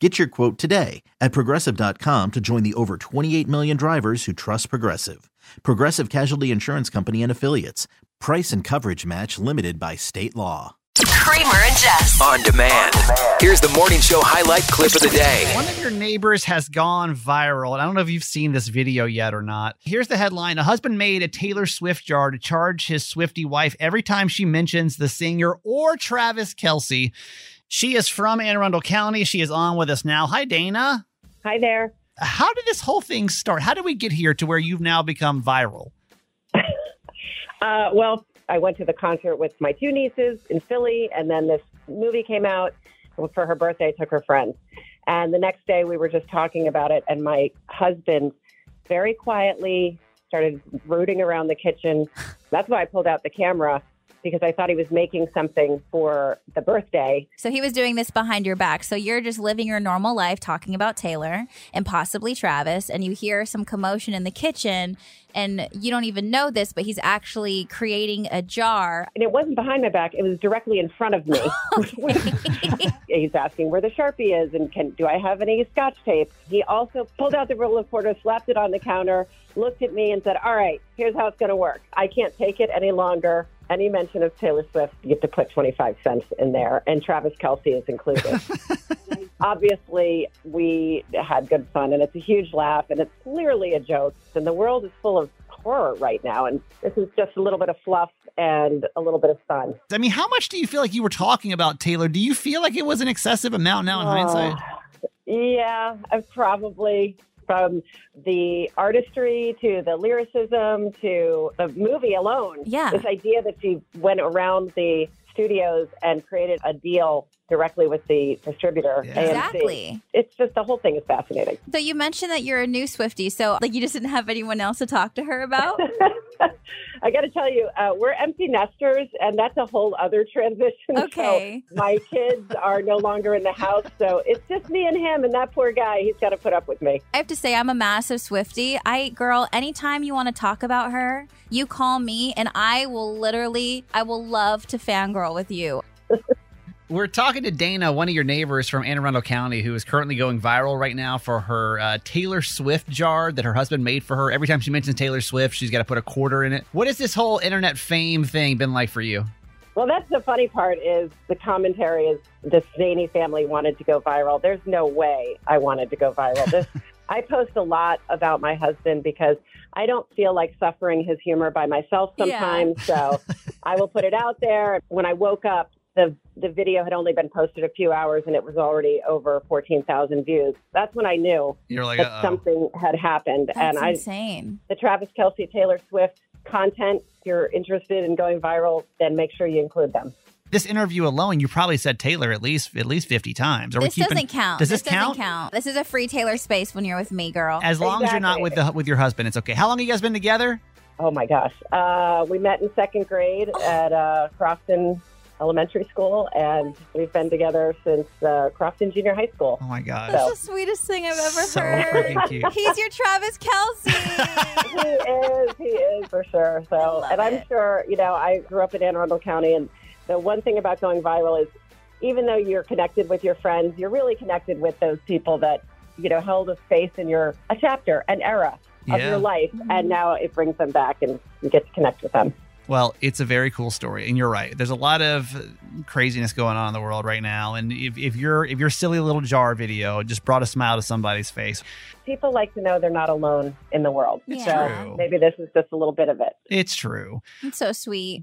Get your quote today at progressive.com to join the over 28 million drivers who trust Progressive. Progressive Casualty Insurance Company and Affiliates. Price and coverage match limited by state law. Kramer and Jess. On demand. Here's the morning show highlight clip of the day. One of your neighbors has gone viral. And I don't know if you've seen this video yet or not. Here's the headline A husband made a Taylor Swift jar to charge his Swifty wife every time she mentions the singer or Travis Kelce. She is from Anne Arundel County. She is on with us now. Hi, Dana. Hi there. How did this whole thing start? How did we get here to where you've now become viral? Uh, well, I went to the concert with my two nieces in Philly, and then this movie came out for her birthday. I took her friends, and the next day we were just talking about it, and my husband very quietly started rooting around the kitchen. That's why I pulled out the camera because I thought he was making something for the birthday. So he was doing this behind your back. So you're just living your normal life talking about Taylor and possibly Travis, and you hear some commotion in the kitchen, and you don't even know this, but he's actually creating a jar. And it wasn't behind my back; it was directly in front of me. He's asking where the sharpie is, and can do I have any scotch tape? He also pulled out the roll of quarters, slapped it on the counter, looked at me, and said, "All right, here's how it's going to work. I can't take it any longer." Any mention of Taylor Swift, you get to put 25 cents in there, and Travis Kelce is included. Obviously, we had good fun, and it's a huge laugh, and it's clearly a joke. And the world is full of horror right now, and this is just a little bit of fluff and a little bit of fun. I mean, how much do you feel like you were talking about Taylor? Do you feel like it was an excessive amount now in Uh, hindsight? Yeah, I've probably from the artistry to the lyricism to the movie alone. Yeah. This idea that she went around the studios and created a deal directly with the distributor. Yeah. Exactly. It's just the whole thing is fascinating. So you mentioned that you're a new Swifty, so like you just didn't have anyone else to talk to her about. I got to tell you, uh, we're empty nesters, and that's a whole other transition. So Okay. my kids are no longer in the house, so it's just me and him, and that poor guy. He's got to put up with me. I have to say, I'm a massive Swifty. I, girl, anytime you want to talk about her, you call me and I will literally, I will love to fangirl with you. We're talking to Dana, one of your neighbors from Anne Arundel County, who is currently going viral right now for her uh, Taylor Swift jar that her husband made for her. Every time she mentions Taylor Swift, she's got to put a quarter in it. What has this whole internet fame thing been like for you? Well, that's the funny part is the commentary is the zany family wanted to go viral. There's no way I wanted to go viral. This I post a lot about my husband because I don't feel like suffering his humor by myself Yeah. sometimes. So I will put it out there. When I woke up, the the video had only been posted a few hours and it was already over 14,000 views. That's when I knew You're like, that uh-oh. something had happened. That's and I insane. the Travis Kelce Taylor Swift content, if you're interested in going viral, then make sure you include them. This interview alone, you probably said Taylor at least at least 50 times. Are we This keeping, doesn't count. Does this, doesn't count? count. This is a free Taylor space when you're with me, girl. As long as you're not with the with your husband, it's okay. How long have you guys been together? Oh my gosh. Uh, we met in second grade at uh, Crofton Elementary School, and we've been together since uh, Crofton Junior High School. Oh my god. That's the sweetest thing I've ever So heard. freaking cute. He's your Travis Kelce. he is, he is for sure. So, and I'm it. sure, you know, I grew up in Anne Arundel County, and the one thing about going viral is even though you're connected with your friends, you're really connected with those people that, you know, held a space in your, a chapter, an era of Yeah. your life. And now it brings them back and you get to connect with them. Well, it's a very cool story, and you're right. There's a lot of craziness going on in the world right now, and if, if your if your silly little jar video just brought a smile to somebody's face, People like to know they're not alone in the world. Yeah. So True. maybe this is just a little bit of it. it's true. It's so sweet.